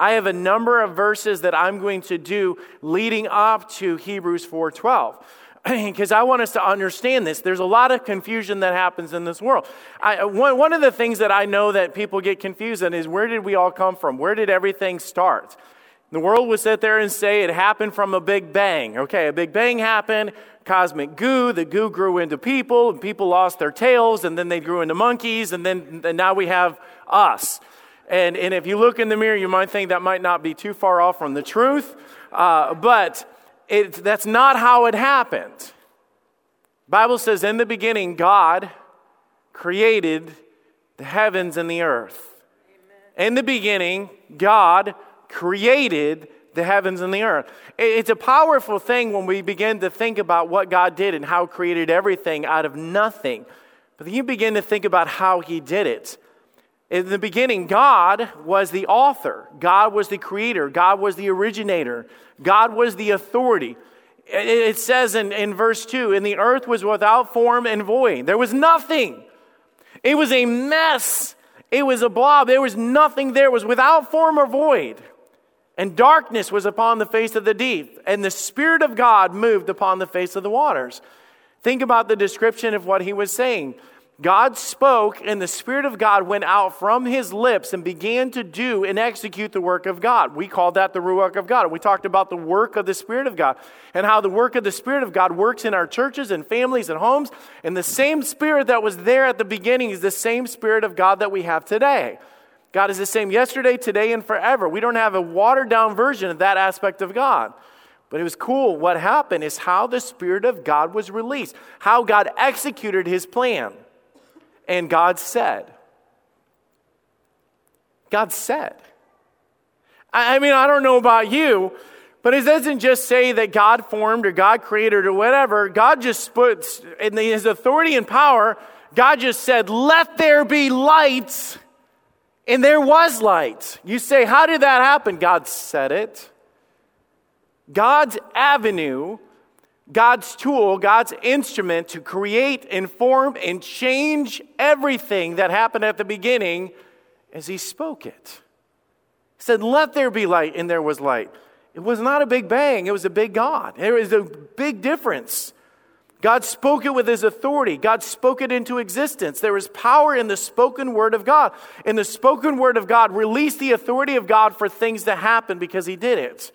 I have a number of verses that I'm going to do leading up to Hebrews 4:12 because I want us to understand this. There's a lot of confusion that happens in this world. I, uh, one, one of the things that I know that people get confused in is where did we all come from? Where did everything start? The world would sit there and say it happened from a big bang. Okay, a big bang happened, cosmic goo, the goo grew into people, and people lost their tails, and then they grew into monkeys, and then and now we have us. And, and if you look in the mirror, you might think that might not be too far off from the truth, uh, but it, that's not how it happened. Bible says, in the beginning, God created the heavens and the earth. Amen. In the beginning, God created the heavens and the earth. It's a powerful thing when we begin to think about what God did and how created everything out of nothing. But then you begin to think about how he did it. In the beginning, God was the author, God was the creator, God was the originator, God was the authority. It says in, in verse 2 and the earth was without form and void. There was nothing, it was a mess, it was a blob, there was nothing there, it was without form or void. And darkness was upon the face of the deep, and the Spirit of God moved upon the face of the waters. Think about the description of what he was saying. God spoke, and the Spirit of God went out from his lips and began to do and execute the work of God. We called that the Ruach of God. We talked about the work of the Spirit of God and how the work of the Spirit of God works in our churches and families and homes. And the same Spirit that was there at the beginning is the same Spirit of God that we have today. God is the same yesterday, today, and forever. We don't have a watered down version of that aspect of God. But it was cool. What happened is how the Spirit of God was released, how God executed his plan. And God said, God said. I mean, I don't know about you, but it doesn't just say that God formed or God created or whatever. God just puts, in his authority and power, God just said, let there be light. And there was light. You say, how did that happen? God said it. God's avenue God's tool, God's instrument to create, inform, and change everything that happened at the beginning as He spoke it. He said, Let there be light, and there was light. It was not a big bang, it was a big God. There was a big difference. God spoke it with His authority, God spoke it into existence. There is power in the spoken word of God. And the spoken word of God released the authority of God for things to happen because He did it.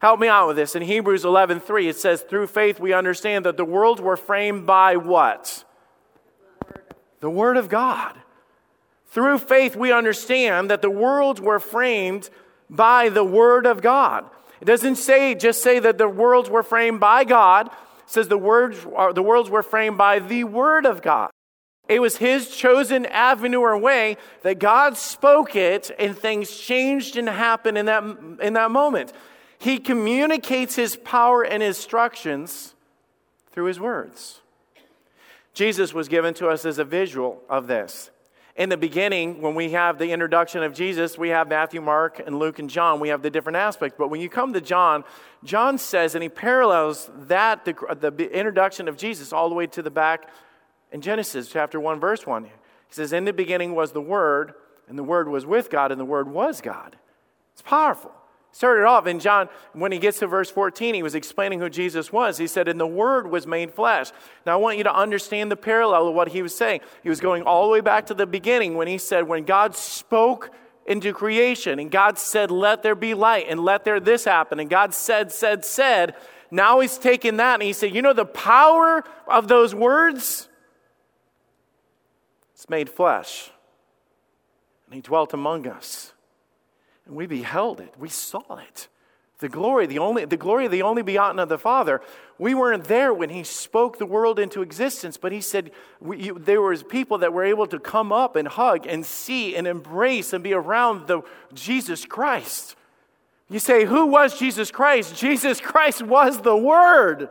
Help me out with this. In Hebrews 11:3 it says through faith we understand that the worlds were framed by what? The word of God. Through faith we understand that the worlds were framed by the word of God. It doesn't say just say that the worlds were framed by God. It says the words uh, the worlds were framed by the word of God. It was his chosen avenue or way that God spoke it and things changed and happened in that, in that moment. He communicates his power and instructions through his words. Jesus was given to us as a visual of this. In the beginning, when we have the introduction of Jesus, we have Matthew, Mark, and Luke, and John. We have the different aspects. But when you come to John, John says, and he parallels that, the, the introduction of Jesus, all the way to the back in Genesis chapter 1, verse 1. He says, In the beginning was the Word, and the Word was with God, and the Word was God. It's powerful. Started off in John, when he gets to verse 14, he was explaining who Jesus was. He said, And the Word was made flesh. Now, I want you to understand the parallel of what he was saying. He was going all the way back to the beginning when he said, When God spoke into creation, and God said, Let there be light, and let there this happen, and God said, said, said. Now he's taking that and he said, You know the power of those words? It's made flesh. And he dwelt among us. And we beheld it. We saw it. The glory, the only, the glory of the only begotten of the Father. We weren't there when He spoke the world into existence, but He said we, you, there was people that were able to come up and hug and see and embrace and be around the Jesus Christ. You say, who was Jesus Christ? Jesus Christ was the Word.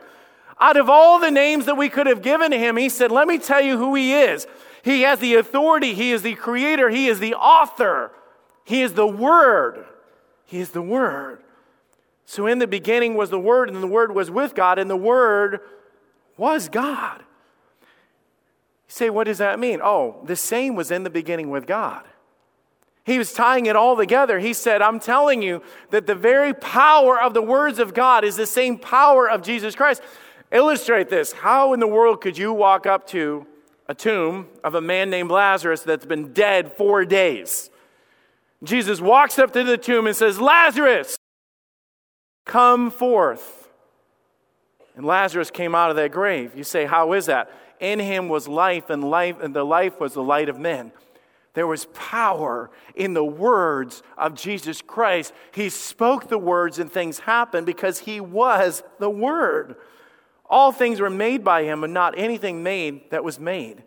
Out of all the names that we could have given him, he said, Let me tell you who he is. He has the authority, he is the creator, he is the author. He is the Word. He is the Word. So in the beginning was the Word, and the Word was with God, and the Word was God. You say, what does that mean? Oh, the same was in the beginning with God. He was tying it all together. He said, I'm telling you that the very power of the words of God is the same power of Jesus Christ. Illustrate this. How in the world could you walk up to a tomb of a man named Lazarus that's been dead four days? Jesus walks up to the tomb and says, Lazarus, come forth. And Lazarus came out of that grave. You say, How is that? In him was life, and life, and the life was the light of men. There was power in the words of Jesus Christ. He spoke the words and things happened because he was the Word. All things were made by him, and not anything made that was made.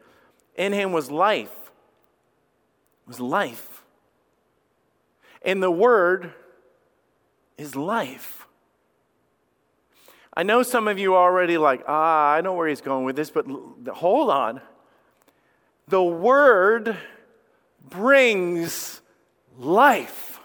In him was life. Was life. And the Word is life. I know some of you are already like, ah, I know where he's going with this, but hold on. The Word brings life.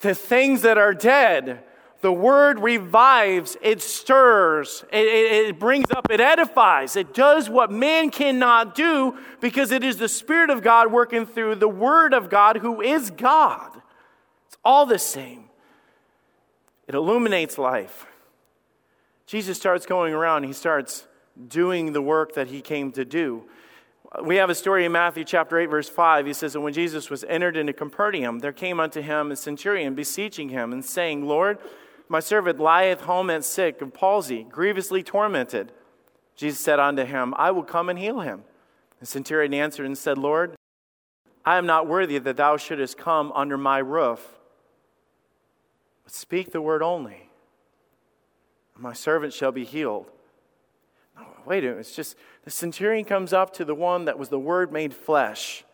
The things that are dead, the word revives, it stirs, it, it, it, brings up, it edifies, it does what man cannot do because it is the Spirit of God working through the Word of God who is God. All the same. It illuminates life. Jesus starts going around, he starts doing the work that he came to do we have a story in Matthew chapter 8, verse 5. He says, And when Jesus was entered into Capernaum, there came unto him a centurion, beseeching him, and saying, Lord, my servant lieth home and sick of palsy, grievously tormented. Jesus said unto him, I will come and heal him. The centurion answered and said, Lord, I am not worthy that thou shouldest come under my roof, but speak the word only, my servant shall be healed. Wait a minute, it's just the centurion comes up to the one that was the Word made flesh.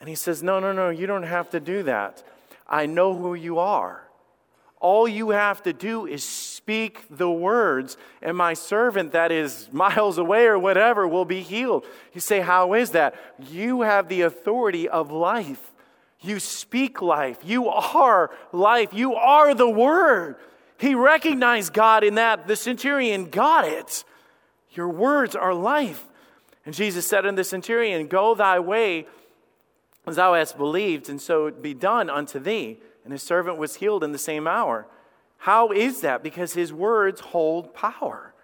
And he says, No, no, no, you don't have to do that. I know who you are. All you have to do is speak the words, and my servant that is miles away or whatever will be healed. You say, How is that? You have the authority of life. You speak life. You are life. You are the Word. He recognized God in that. The centurion got it. Your words are life. And Jesus said unto the centurion, Go thy way as thou hast believed, and so it be done unto thee. And his servant was healed in the same hour. How is that? Because his words hold power.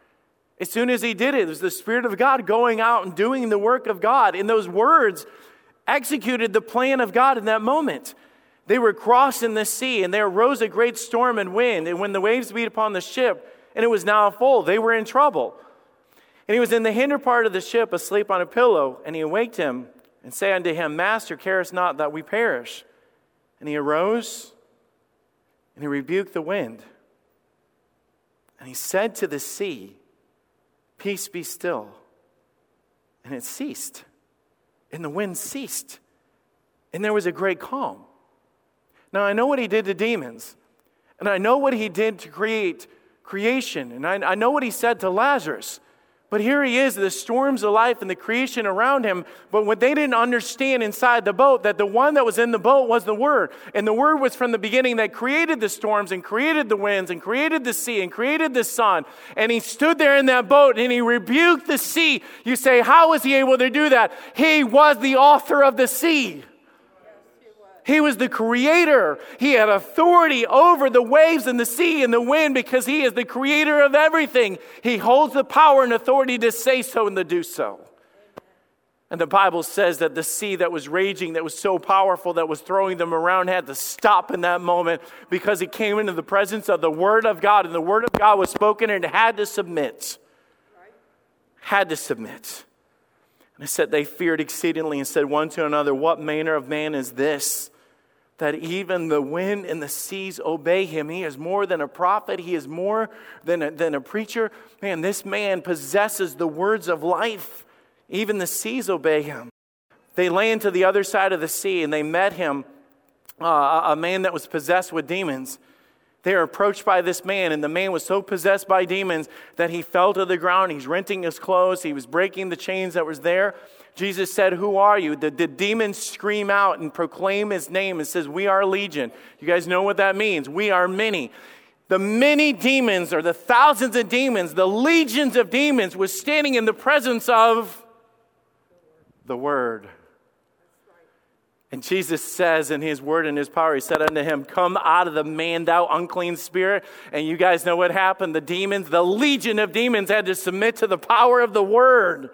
As soon as he did it, it was the Spirit of God going out and doing the work of God. In those words executed the plan of God in that moment. They were crossing the sea, and there arose a great storm and wind. And when the waves beat upon the ship, and it was now full, they were in trouble. And he was in the hinder part of the ship, asleep on a pillow, and he awaked him and said unto him, Master, carest not that we perish? And he arose and he rebuked the wind. And he said to the sea, Peace be still. And it ceased. And the wind ceased. And there was a great calm. Now I know what he did to demons. And I know what he did to create creation. And I, I know what he said to Lazarus. But here he is, the storms of life and the creation around him. But what they didn't understand inside the boat, that the one that was in the boat was the Word. And the Word was from the beginning that created the storms and created the winds and created the sea and created the sun. And he stood there in that boat and he rebuked the sea. You say, How was he able to do that? He was the author of the sea. He was the creator. He had authority over the waves and the sea and the wind because he is the creator of everything. He holds the power and authority to say so and to do so. And the Bible says that the sea that was raging, that was so powerful, that was throwing them around, had to stop in that moment because it came into the presence of the Word of God, and the Word of God was spoken and had to submit. Had to submit. And it said they feared exceedingly and said one to another, What manner of man is this? That even the wind and the seas obey him. He is more than a prophet, he is more than a, than a preacher. Man, this man possesses the words of life. Even the seas obey him. They land to the other side of the sea and they met him, uh, a man that was possessed with demons. They are approached by this man, and the man was so possessed by demons that he fell to the ground. He's renting his clothes, he was breaking the chains that was there. Jesus said, Who are you? The, the demons scream out and proclaim his name and says, We are legion. You guys know what that means. We are many. The many demons, or the thousands of demons, the legions of demons, was standing in the presence of the Word. And Jesus says in his word and his power, he said unto him, Come out of the man, thou unclean spirit. And you guys know what happened. The demons, the legion of demons, had to submit to the power of the word.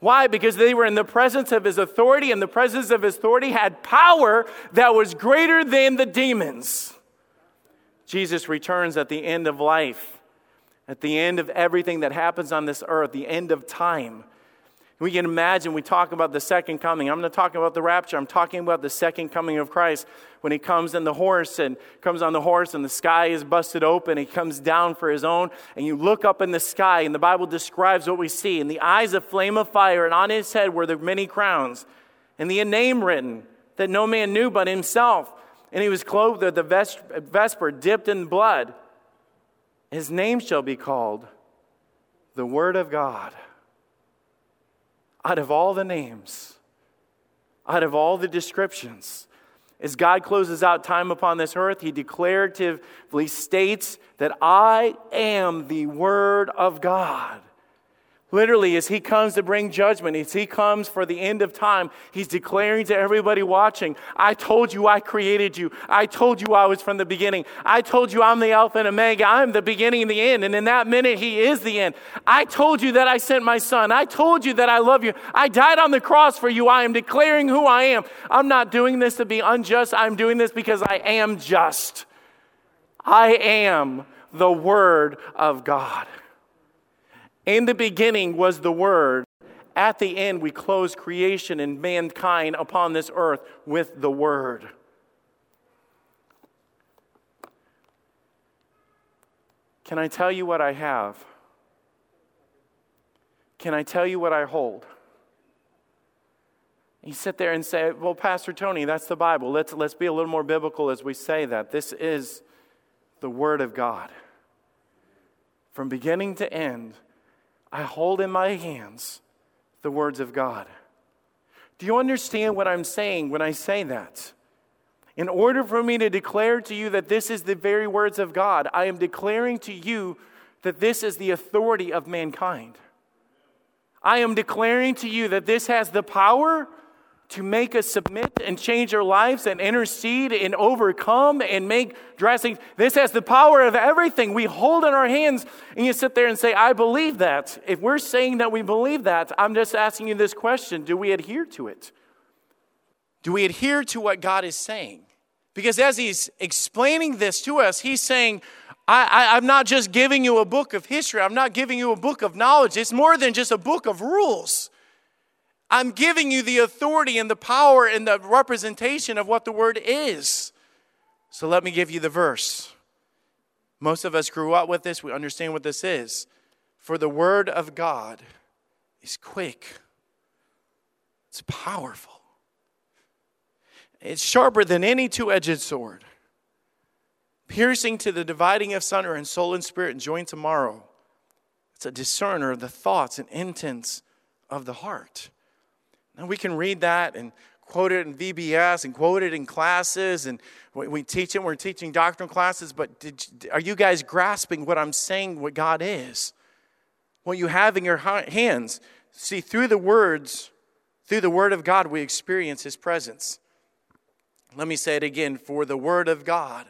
Why? Because they were in the presence of his authority, and the presence of his authority had power that was greater than the demons. Jesus returns at the end of life, at the end of everything that happens on this earth, the end of time. We can imagine we talk about the second coming. I'm not talking about the rapture. I'm talking about the second coming of Christ when he comes in the horse and comes on the horse and the sky is busted open. He comes down for his own. And you look up in the sky and the Bible describes what we see. In the eyes of flame of fire and on his head were the many crowns and the name written that no man knew but himself. And he was clothed with the vesper dipped in blood. His name shall be called the Word of God out of all the names, out of all the descriptions, as God closes out time upon this earth, he declaratively states that I am the Word of God. Literally, as he comes to bring judgment, as he comes for the end of time, he's declaring to everybody watching, I told you I created you. I told you I was from the beginning. I told you I'm the Alpha and Omega. I'm the beginning and the end. And in that minute, he is the end. I told you that I sent my son. I told you that I love you. I died on the cross for you. I am declaring who I am. I'm not doing this to be unjust. I'm doing this because I am just. I am the Word of God. In the beginning was the Word. At the end, we close creation and mankind upon this earth with the Word. Can I tell you what I have? Can I tell you what I hold? You sit there and say, Well, Pastor Tony, that's the Bible. Let's, let's be a little more biblical as we say that. This is the Word of God. From beginning to end, I hold in my hands the words of God. Do you understand what I'm saying when I say that? In order for me to declare to you that this is the very words of God, I am declaring to you that this is the authority of mankind. I am declaring to you that this has the power to make us submit and change our lives and intercede and overcome and make dressing. This has the power of everything we hold in our hands. And you sit there and say, I believe that. If we're saying that we believe that, I'm just asking you this question Do we adhere to it? Do we adhere to what God is saying? Because as He's explaining this to us, He's saying, I, am not just giving you a book of history. I'm not giving you a book of knowledge. It's more than just a book of rules. I'm giving you the authority and the power and the representation of what the word is. So let me give you the verse. Most of us grew up with this, we understand what this is. For the word of God is quick, it's powerful, it's sharper than any two edged sword, piercing to the dividing of sunder and soul and spirit and joint tomorrow. It's a discerner of the thoughts and intents of the heart. Now we can read that and quote it in VBS and quote it in classes, and we teach it. We're teaching doctrinal classes, but did, are you guys grasping what I'm saying? What God is, what you have in your hands. See, through the words, through the Word of God, we experience His presence. Let me say it again: for the Word of God.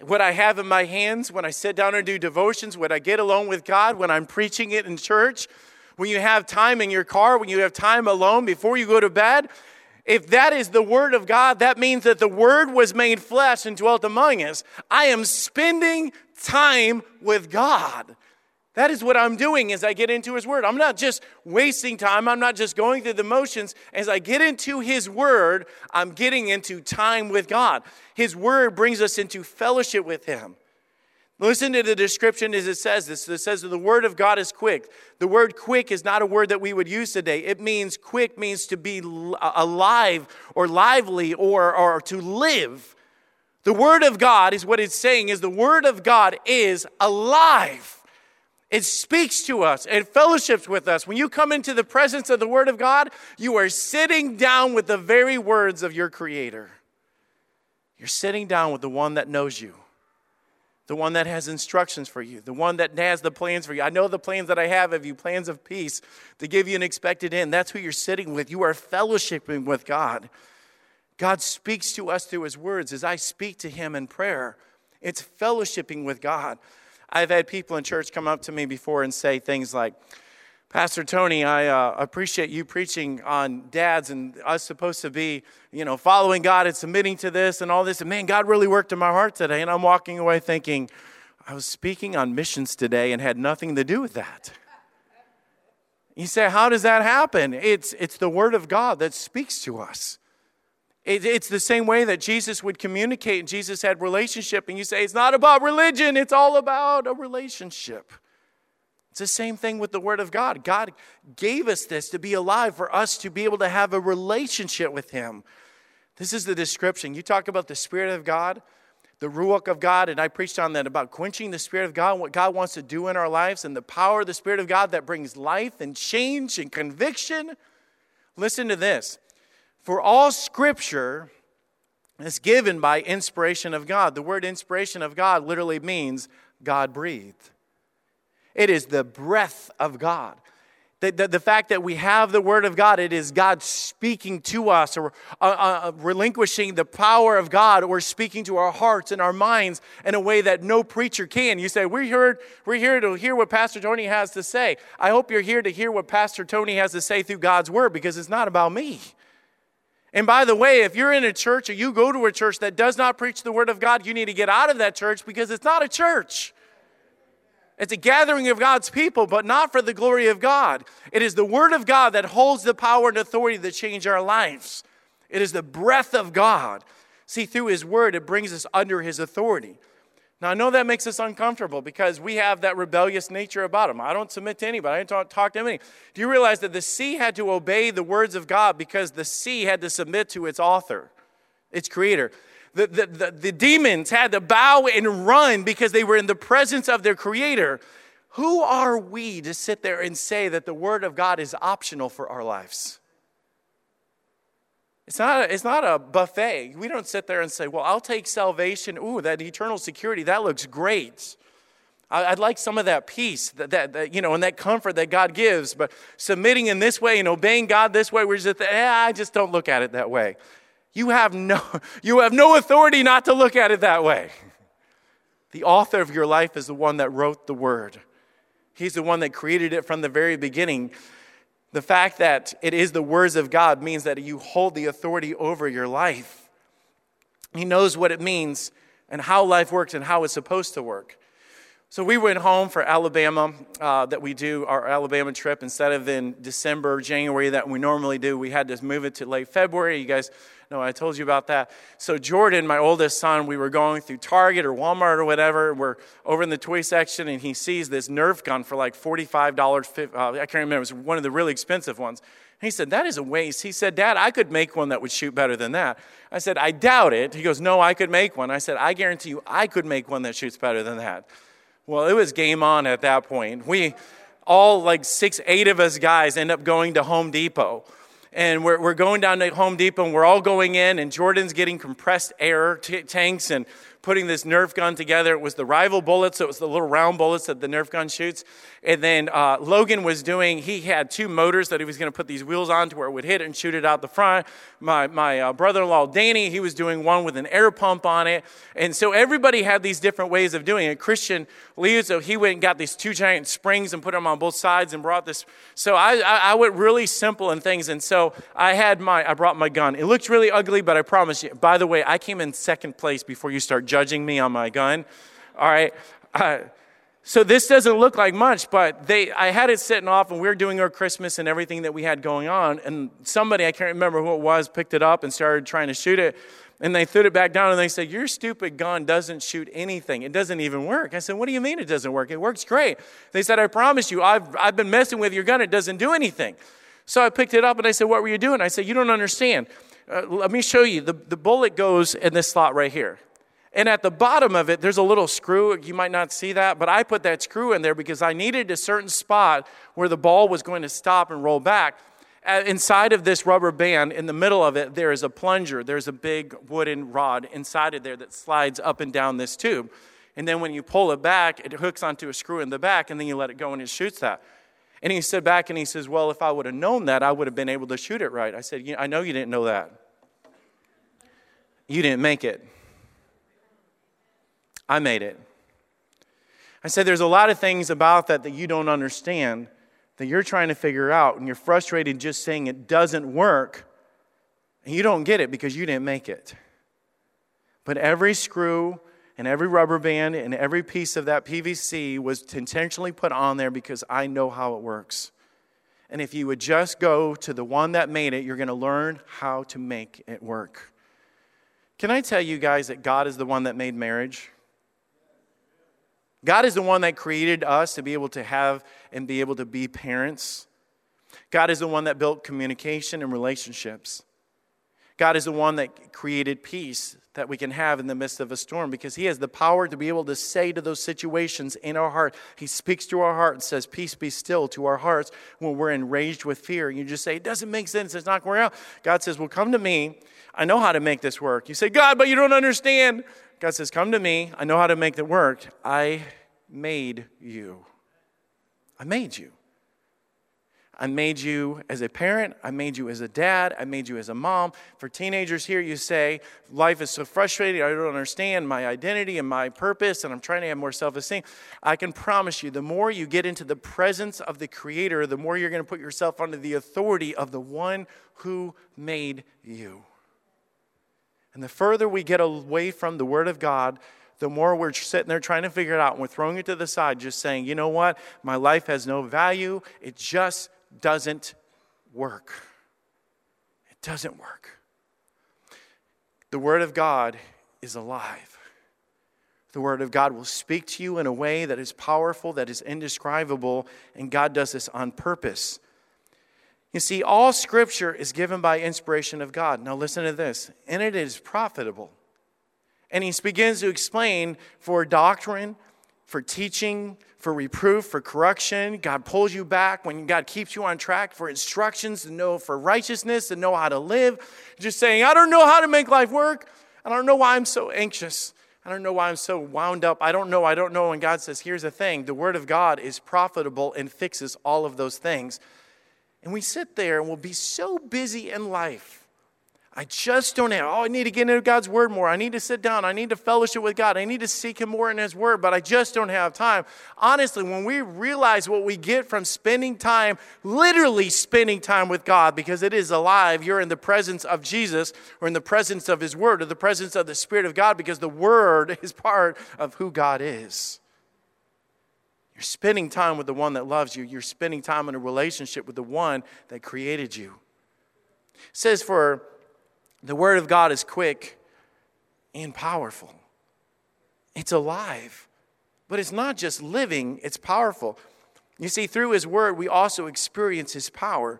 What I have in my hands when I sit down and do devotions, when I get alone with God, when I'm preaching it in church, when you have time in your car, when you have time alone before you go to bed, if that is the Word of God, that means that the Word was made flesh and dwelt among us. I am spending time with God. That is what I'm doing as I get into His Word. I'm not just wasting time, I'm not just going through the motions. As I get into His Word, I'm getting into time with God. His Word brings us into fellowship with Him. Listen to the description as it says this. It says that the word of God is quick. The word quick is not a word that we would use today. It means quick means to be alive or lively or, or to live. The word of God is what it's saying is the word of God is alive. It speaks to us. It fellowships with us. When you come into the presence of the word of God, you are sitting down with the very words of your creator. You're sitting down with the one that knows you the one that has instructions for you, the one that has the plans for you. I know the plans that I have of you, plans of peace to give you an expected end. That's who you're sitting with. You are fellowshipping with God. God speaks to us through his words as I speak to him in prayer. It's fellowshipping with God. I've had people in church come up to me before and say things like, Pastor Tony, I uh, appreciate you preaching on dads and us supposed to be, you know, following God and submitting to this and all this. And man, God really worked in my heart today. And I'm walking away thinking, I was speaking on missions today and had nothing to do with that. You say, how does that happen? It's, it's the Word of God that speaks to us. It, it's the same way that Jesus would communicate and Jesus had relationship. And you say, it's not about religion, it's all about a relationship. It's the same thing with the Word of God. God gave us this to be alive, for us to be able to have a relationship with Him. This is the description. You talk about the Spirit of God, the Ruach of God, and I preached on that about quenching the Spirit of God, what God wants to do in our lives, and the power of the Spirit of God that brings life and change and conviction. Listen to this. For all Scripture is given by inspiration of God. The word inspiration of God literally means God breathed. It is the breath of God. The, the, the, fact that we have the Word of God, it is God speaking to us or uh, uh, relinquishing the power of God or speaking to our hearts and our minds in a way that no preacher can. You say, we're here, we're here to hear what Pastor Tony has to say. I hope you're here to hear what Pastor Tony has to say through God's Word because it's not about me. And by the way, if you're in a church or you go to a church that does not preach the Word of God, you need to get out of that church because it's not a church. It's a gathering of God's people, but not for the glory of God. It is the Word of God that holds the power and authority to change our lives. It is the breath of God. See, through His Word, it brings us under His authority. Now, I know that makes us uncomfortable because we have that rebellious nature about Him. I don't submit to anybody, I don't talk, talk to anybody. Do you realize that the sea had to obey the words of God because the sea had to submit to its author, its creator? The, the, the, the demons had to bow and run because they were in the presence of their creator. Who are we to sit there and say that the word of God is optional for our lives? It's not, a, it's not a buffet. We don't sit there and say, well, I'll take salvation. Ooh, that eternal security, that looks great. I'd like some of that peace, that, that, that, you know, and that comfort that God gives. But submitting in this way and obeying God this way, we're just, eh, I just don't look at it that way. You have no, you have no authority not to look at it that way. The author of your life is the one that wrote the word. He's the one that created it from the very beginning. The fact that it is the words of God means that you hold the authority over your life. He knows what it means and how life works and how it's supposed to work. So we went home for Alabama, uh, that we do our Alabama trip. Instead of in December, January that we normally do, we had to move it to late February. You guys know I told you about that. So Jordan, my oldest son, we were going through Target or Walmart or whatever. We're over in the toy section, and he sees this Nerf gun for like $45. Uh, I can't remember. It was one of the really expensive ones. He said, That is a waste. He said, Dad, I could make one that would shoot better than that. I said, I doubt it. He goes, No, I could make one. I said, I guarantee you, I could make one that shoots better than that. Well, it was game on at that point. We all, like six, eight of us guys, end up going to Home Depot. And we're, we're going down to Home Depot and we're all going in, and Jordan's getting compressed air t- tanks and putting this Nerf gun together. It was the rival bullets, so it was the little round bullets that the Nerf gun shoots. And then uh, Logan was doing, he had two motors that he was going to put these wheels on to where it would hit and shoot it out the front. My, my uh, brother in law, Danny, he was doing one with an air pump on it. And so everybody had these different ways of doing it. Christian Lee, so he went and got these two giant springs and put them on both sides and brought this. So I, I, I went really simple in things. And so I had my, I brought my gun. It looked really ugly, but I promise you, by the way, I came in second place before you start judging me on my gun. All right. Uh, so this doesn't look like much, but they, I had it sitting off, and we were doing our Christmas and everything that we had going on. And somebody, I can't remember who it was, picked it up and started trying to shoot it. And they threw it back down, and they said, "Your stupid gun doesn't shoot anything. It doesn't even work." I said, "What do you mean it doesn't work? It works great." They said, "I promise you, I've I've been messing with your gun. It doesn't do anything." So I picked it up, and I said, "What were you doing?" I said, "You don't understand. Uh, let me show you. The the bullet goes in this slot right here." And at the bottom of it, there's a little screw. You might not see that, but I put that screw in there because I needed a certain spot where the ball was going to stop and roll back. inside of this rubber band, in the middle of it, there is a plunger. There's a big wooden rod inside of there that slides up and down this tube. And then when you pull it back, it hooks onto a screw in the back, and then you let it go and it shoots that. And he stood back and he says, Well, if I would have known that, I would have been able to shoot it right. I said, I know you didn't know that. You didn't make it. I made it. I said, There's a lot of things about that that you don't understand that you're trying to figure out, and you're frustrated just saying it doesn't work, and you don't get it because you didn't make it. But every screw and every rubber band and every piece of that PVC was intentionally put on there because I know how it works. And if you would just go to the one that made it, you're going to learn how to make it work. Can I tell you guys that God is the one that made marriage? God is the one that created us to be able to have and be able to be parents. God is the one that built communication and relationships. God is the one that created peace that we can have in the midst of a storm because He has the power to be able to say to those situations in our heart. He speaks to our heart and says, Peace be still to our hearts when we're enraged with fear. You just say, It doesn't make sense. It's not going out. God says, Well, come to me. I know how to make this work. You say, God, but you don't understand. God says, Come to me. I know how to make it work. I made you. I made you. I made you as a parent. I made you as a dad. I made you as a mom. For teenagers here, you say, Life is so frustrating. I don't understand my identity and my purpose, and I'm trying to have more self esteem. I can promise you, the more you get into the presence of the Creator, the more you're going to put yourself under the authority of the one who made you. And the further we get away from the Word of God, the more we're sitting there trying to figure it out and we're throwing it to the side, just saying, you know what? My life has no value. It just doesn't work. It doesn't work. The Word of God is alive. The Word of God will speak to you in a way that is powerful, that is indescribable, and God does this on purpose. You see, all Scripture is given by inspiration of God. Now, listen to this, and it is profitable. And he begins to explain for doctrine, for teaching, for reproof, for correction. God pulls you back when God keeps you on track for instructions to know for righteousness, to know how to live. Just saying, I don't know how to make life work. I don't know why I'm so anxious. I don't know why I'm so wound up. I don't know. I don't know. And God says, here's the thing the Word of God is profitable and fixes all of those things. And we sit there and we'll be so busy in life I just don't have, oh, I need to get into God's word more. I need to sit down. I need to fellowship with God. I need to seek Him more in His word, but I just don't have time. Honestly, when we realize what we get from spending time, literally spending time with God, because it is alive, you're in the presence of Jesus or in the presence of His word or the presence of the Spirit of God, because the word is part of who God is. You're spending time with the one that loves you, you're spending time in a relationship with the one that created you. It says, for the Word of God is quick and powerful, it's alive. But it's not just living, it's powerful. You see, through His Word, we also experience His power.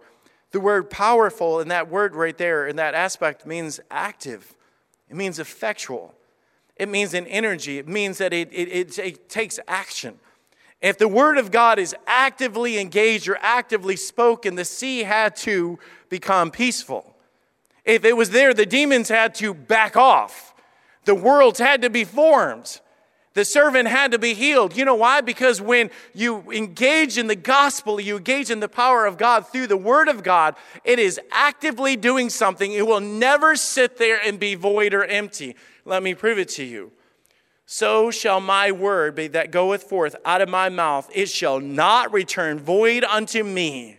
The word powerful in that word right there, in that aspect, means active, it means effectual, it means an energy, it means that it, it, it, it takes action. If the Word of God is actively engaged or actively spoken, the sea had to become peaceful. If it was there, the demons had to back off. The worlds had to be formed. The servant had to be healed. You know why? Because when you engage in the gospel, you engage in the power of God through the word of God, it is actively doing something. It will never sit there and be void or empty. Let me prove it to you. So shall my word be that goeth forth out of my mouth. It shall not return void unto me,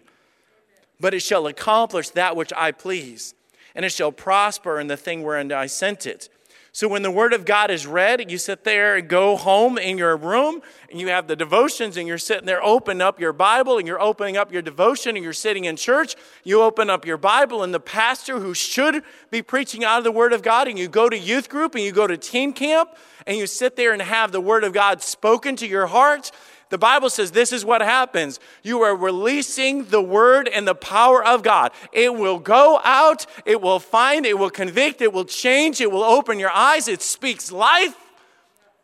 but it shall accomplish that which I please and it shall prosper in the thing wherein I sent it. So when the word of God is read, you sit there and go home in your room and you have the devotions and you're sitting there, open up your Bible and you're opening up your devotion and you're sitting in church. You open up your Bible and the pastor who should be preaching out of the word of God and you go to youth group and you go to teen camp and you sit there and have the word of God spoken to your heart the Bible says this is what happens. You are releasing the word and the power of God. It will go out, it will find, it will convict, it will change, it will open your eyes. It speaks life,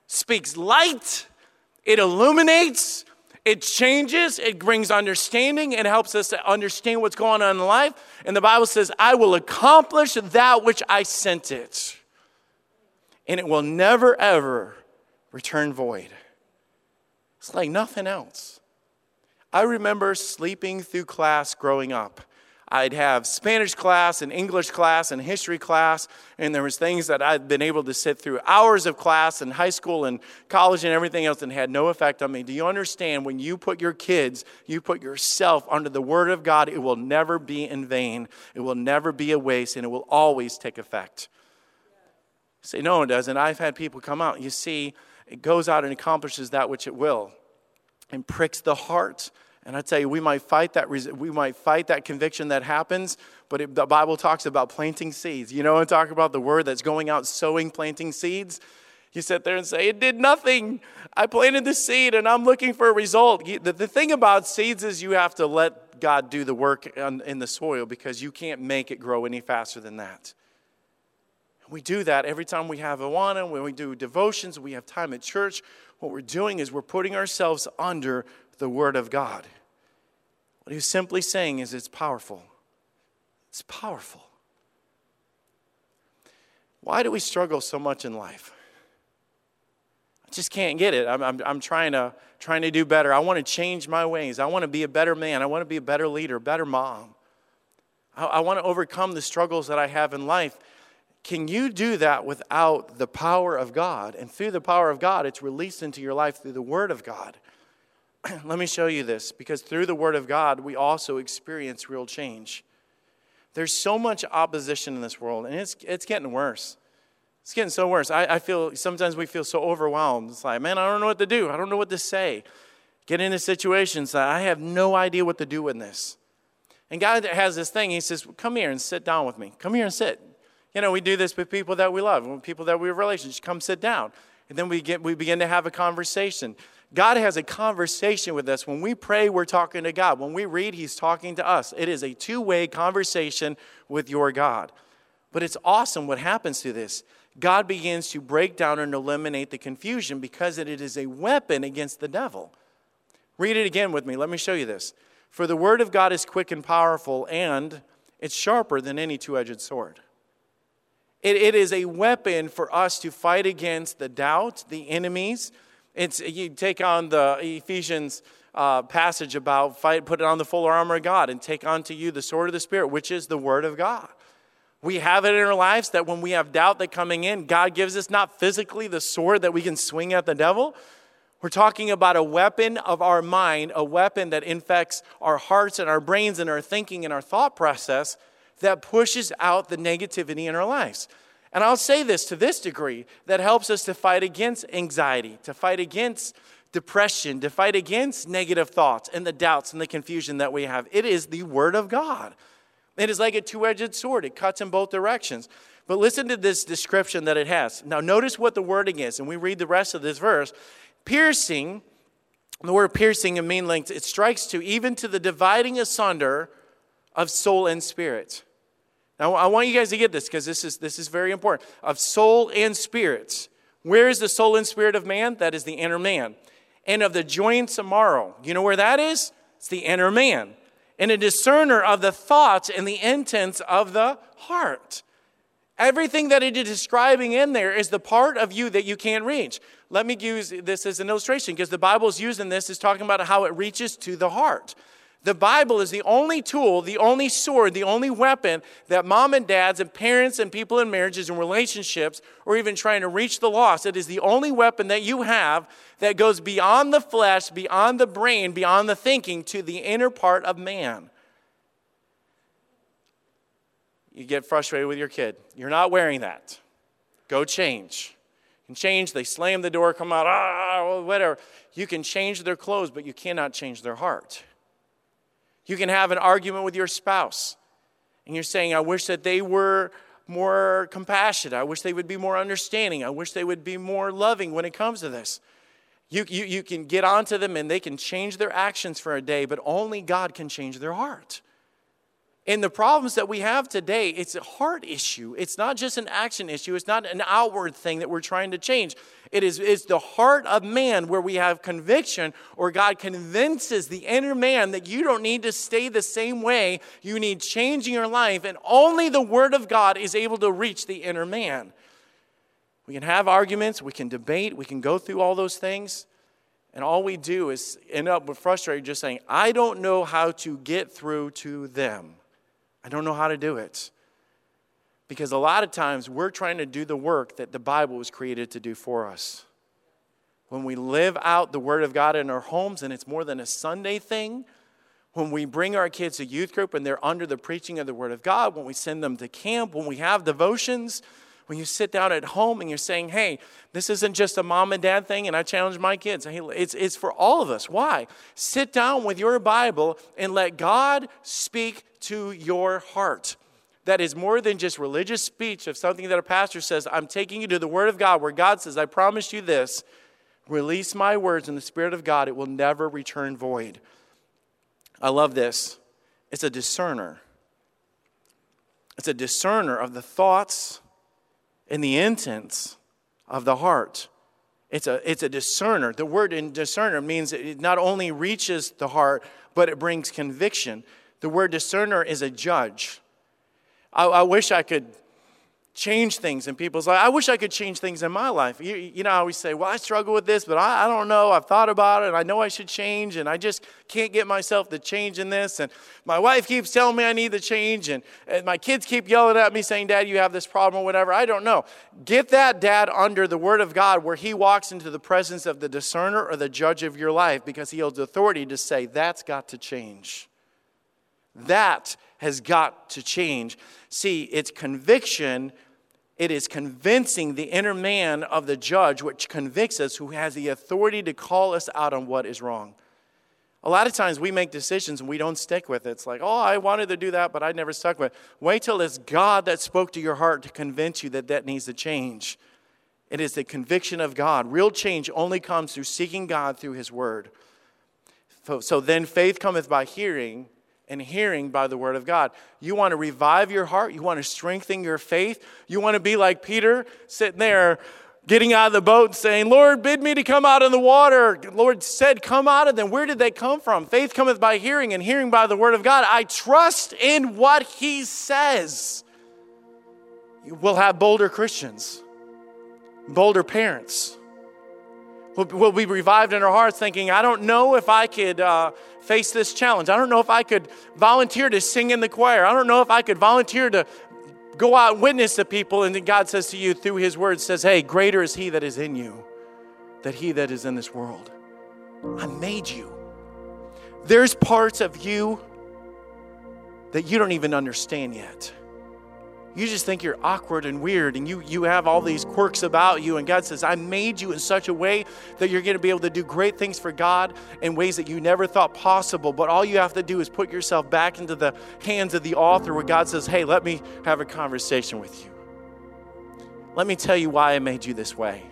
speaks light, it illuminates, it changes, it brings understanding, it helps us to understand what's going on in life. And the Bible says, I will accomplish that which I sent it. And it will never, ever return void. It's like nothing else. I remember sleeping through class growing up. I'd have Spanish class and English class and history class, and there was things that I'd been able to sit through hours of class in high school and college and everything else and had no effect on me. Do you understand when you put your kids, you put yourself under the word of God, it will never be in vain. It will never be a waste and it will always take effect. Say, no, it doesn't. I've had people come out. You see, it goes out and accomplishes that which it will and pricks the heart and I tell you, we might fight that, we might fight that conviction that happens, but it, the Bible talks about planting seeds. You know, and talk about the word that's going out sowing, planting seeds. You sit there and say, It did nothing. I planted the seed and I'm looking for a result. The, the thing about seeds is you have to let God do the work in the soil because you can't make it grow any faster than that. We do that every time we have Awana, when we do devotions, we have time at church. What we're doing is we're putting ourselves under the Word of God. What he's simply saying is it's powerful. It's powerful. Why do we struggle so much in life? I just can't get it. I'm, I'm, I'm trying, to, trying to do better. I want to change my ways. I want to be a better man. I want to be a better leader, better mom. I, I want to overcome the struggles that I have in life. Can you do that without the power of God? And through the power of God, it's released into your life through the Word of God. Let me show you this because through the Word of God, we also experience real change. There's so much opposition in this world, and it's, it's getting worse. It's getting so worse. I, I feel sometimes we feel so overwhelmed. It's like, man, I don't know what to do. I don't know what to say. Get into situations that I have no idea what to do in this. And God has this thing. He says, Come here and sit down with me. Come here and sit. You know, we do this with people that we love, with people that we have relationships. Come sit down. And then we, get, we begin to have a conversation. God has a conversation with us. When we pray, we're talking to God. When we read, He's talking to us. It is a two way conversation with your God. But it's awesome what happens to this. God begins to break down and eliminate the confusion because it is a weapon against the devil. Read it again with me. Let me show you this. For the word of God is quick and powerful, and it's sharper than any two edged sword. It, it is a weapon for us to fight against the doubt, the enemies, it's, you take on the Ephesians uh, passage about fight, put on the full armor of God and take unto you the sword of the Spirit, which is the Word of God. We have it in our lives that when we have doubt that coming in, God gives us not physically the sword that we can swing at the devil. We're talking about a weapon of our mind, a weapon that infects our hearts and our brains and our thinking and our thought process that pushes out the negativity in our lives. And I'll say this to this degree that helps us to fight against anxiety, to fight against depression, to fight against negative thoughts and the doubts and the confusion that we have. It is the Word of God. It is like a two edged sword, it cuts in both directions. But listen to this description that it has. Now, notice what the wording is, and we read the rest of this verse. Piercing, the word piercing in main length, it strikes to even to the dividing asunder of soul and spirit now, I want you guys to get this because this is, this is very important. Of soul and spirits. Where is the soul and spirit of man? That is the inner man. And of the joints of marrow. You know where that is? It's the inner man. And a discerner of the thoughts and the intents of the heart. Everything that it is describing in there is the part of you that you can't reach. Let me use this as an illustration because the Bible is using this is talking about how it reaches to the heart. The Bible is the only tool, the only sword, the only weapon that mom and dads and parents and people in marriages and relationships or even trying to reach the lost. It is the only weapon that you have that goes beyond the flesh, beyond the brain, beyond the thinking to the inner part of man. You get frustrated with your kid. You're not wearing that. Go change. You can change, they slam the door, come out, ah, whatever. You can change their clothes, but you cannot change their heart. You can have an argument with your spouse, and you're saying, I wish that they were more compassionate. I wish they would be more understanding. I wish they would be more loving when it comes to this. You, you, you can get onto them and they can change their actions for a day, but only God can change their heart. And the problems that we have today, it's a heart issue. It's not just an action issue. It's not an outward thing that we're trying to change. It is it's the heart of man where we have conviction or God convinces the inner man that you don't need to stay the same way. You need change in your life. And only the word of God is able to reach the inner man. We can have arguments, we can debate, we can go through all those things. And all we do is end up with frustrated just saying, I don't know how to get through to them. I don't know how to do it. Because a lot of times we're trying to do the work that the Bible was created to do for us. When we live out the Word of God in our homes, and it's more than a Sunday thing, when we bring our kids to youth group and they're under the preaching of the Word of God, when we send them to camp, when we have devotions, when you sit down at home and you're saying, hey, this isn't just a mom and dad thing, and I challenge my kids. It's, it's for all of us. Why? Sit down with your Bible and let God speak to your heart. That is more than just religious speech of something that a pastor says, I'm taking you to the Word of God, where God says, I promise you this release my words in the Spirit of God, it will never return void. I love this. It's a discerner. It's a discerner of the thoughts and the intents of the heart. It's a, it's a discerner. The word in discerner means it not only reaches the heart, but it brings conviction. The word discerner is a judge. I, I wish I could change things in people's life. I wish I could change things in my life. You, you know, I always say, well, I struggle with this, but I, I, don't know. I've thought about it, and I know I should change, and I just can't get myself to change in this. And my wife keeps telling me I need to change, and, and my kids keep yelling at me saying, Dad, you have this problem or whatever. I don't know. Get that dad under the Word of God where he walks into the presence of the discerner or the judge of your life because he holds authority to say, that's got to change. That has got to change. See, it's conviction it is convincing the inner man of the judge, which convicts us, who has the authority to call us out on what is wrong. A lot of times we make decisions and we don't stick with it. It's like, oh, I wanted to do that, but I never stuck with it. Wait till it's God that spoke to your heart to convince you that that needs to change. It is the conviction of God. Real change only comes through seeking God through His Word. So, so then faith cometh by hearing, and hearing by the word of God. You want to revive your heart, you want to strengthen your faith, you want to be like Peter sitting there getting out of the boat saying, Lord, bid me to come out of the water. Lord said, Come out of them. Where did they come from? Faith cometh by hearing, and hearing by the word of God. I trust in what he says. We'll have bolder Christians, bolder parents. We'll, we'll be revived in our hearts thinking, I don't know if I could uh, face this challenge. I don't know if I could volunteer to sing in the choir. I don't know if I could volunteer to go out and witness to people. And then God says to you through His word, says, Hey, greater is He that is in you than He that is in this world. I made you. There's parts of you that you don't even understand yet you just think you're awkward and weird and you, you have all these quirks about you. And God says, I made you in such a way that you're going to be able to do great things for God in ways that you never thought possible. But all you have to do is put yourself back into the hands of the author where God says, Hey, let me have a conversation with you. Let me tell you why I made you this way.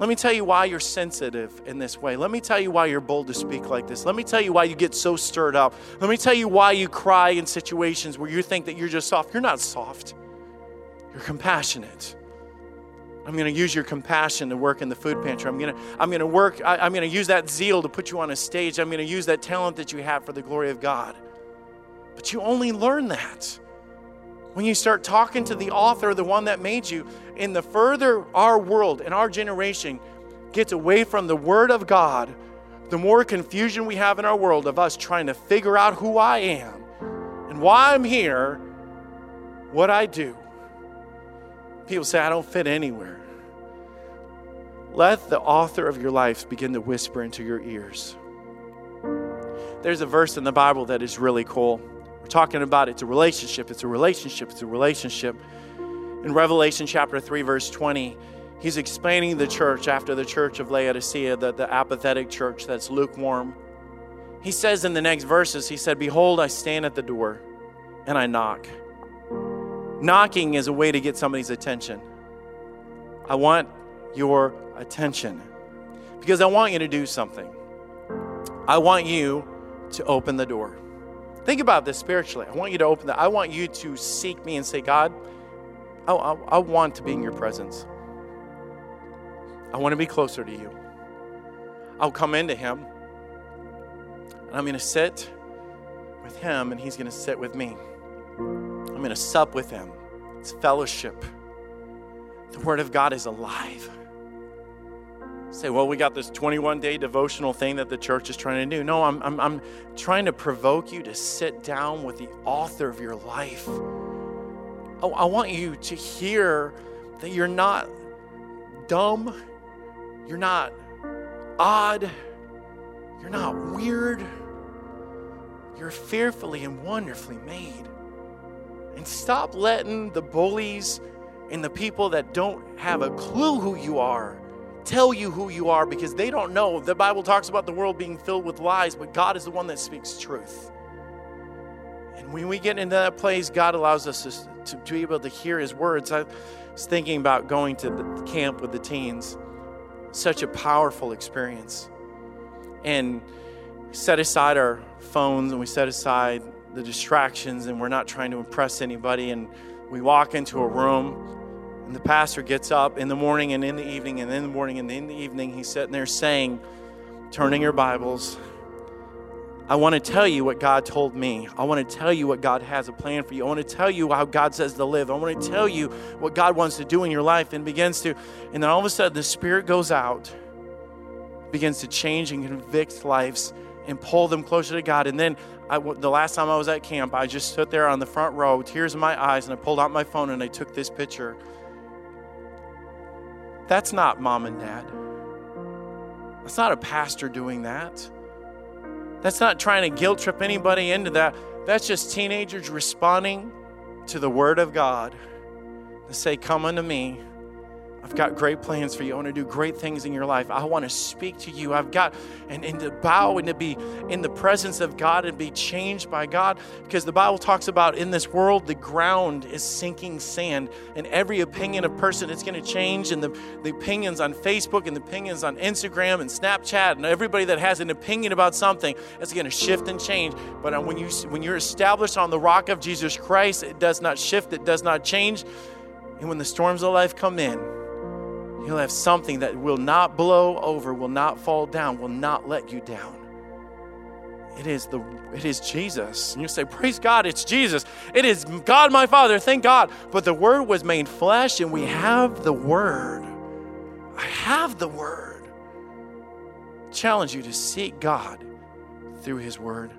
Let me tell you why you're sensitive in this way. Let me tell you why you're bold to speak like this. Let me tell you why you get so stirred up. Let me tell you why you cry in situations where you think that you're just soft. You're not soft, you're compassionate. I'm going to use your compassion to work in the food pantry. I'm going to, I'm going to work, I, I'm going to use that zeal to put you on a stage. I'm going to use that talent that you have for the glory of God. But you only learn that when you start talking to the author, the one that made you, and the further our world and our generation gets away from the Word of God, the more confusion we have in our world of us trying to figure out who I am and why I'm here, what I do. People say, I don't fit anywhere. Let the author of your life begin to whisper into your ears. There's a verse in the Bible that is really cool talking about it's a relationship, it's a relationship, it's a relationship. In Revelation chapter 3, verse 20, he's explaining the church after the church of Laodicea, the, the apathetic church that's lukewarm. He says in the next verses, he said, Behold, I stand at the door and I knock. Knocking is a way to get somebody's attention. I want your attention because I want you to do something. I want you to open the door. Think about this spiritually. I want you to open that. I want you to seek me and say, God, I, I, I want to be in your presence. I want to be closer to you. I'll come into him and I'm going to sit with him and he's going to sit with me. I'm going to sup with him. It's fellowship. The word of God is alive. Say, well, we got this 21 day devotional thing that the church is trying to do. No, I'm, I'm, I'm trying to provoke you to sit down with the author of your life. I, I want you to hear that you're not dumb, you're not odd, you're not weird, you're fearfully and wonderfully made. And stop letting the bullies and the people that don't have a clue who you are tell you who you are because they don't know. The Bible talks about the world being filled with lies, but God is the one that speaks truth. And when we get into that place, God allows us to, to, be able to hear His words. I was thinking about going to the camp with the teens, such a powerful experience. And set aside our phones and we set aside the distractions, and we're not trying to impress anybody. And we walk into a room and the pastor gets up in the morning and in the evening and in the morning and in the evening. He's sitting there saying, turning your Bibles. I want to tell you what God told me. I want to tell you what God has a plan for you. I want to tell you how God says to live. I want to tell you what God wants to do in your life and begins to. And then all of a sudden, the Spirit goes out, begins to change and convict lives and pull them closer to God. And then I, the last time I was at camp, I just stood there on the front row, tears in my eyes, and I pulled out my phone and I took this picture that's not mom and dad. That's not a pastor doing that. That's not trying to guilt trip anybody into that. That's just teenagers responding to the word of God to say, Come unto me I've got great plans for you. I want to do great things in your life. I want to speak to you. I've got, and, and to bow and to be in the presence of God and be changed by God. Because the Bible talks about in this world, the ground is sinking sand, and every opinion of person is going to change. And the, the opinions on Facebook and the opinions on Instagram and Snapchat and everybody that has an opinion about something it's going to shift and change. But uh, when, you, when you're established on the rock of Jesus Christ, it does not shift, it does not change. And when the storms of life come in, You'll have something that will not blow over, will not fall down, will not let you down. It is the it is Jesus. And you say, Praise God, it's Jesus. It is God my Father, thank God. But the word was made flesh, and we have the word. I have the word. Challenge you to seek God through his word.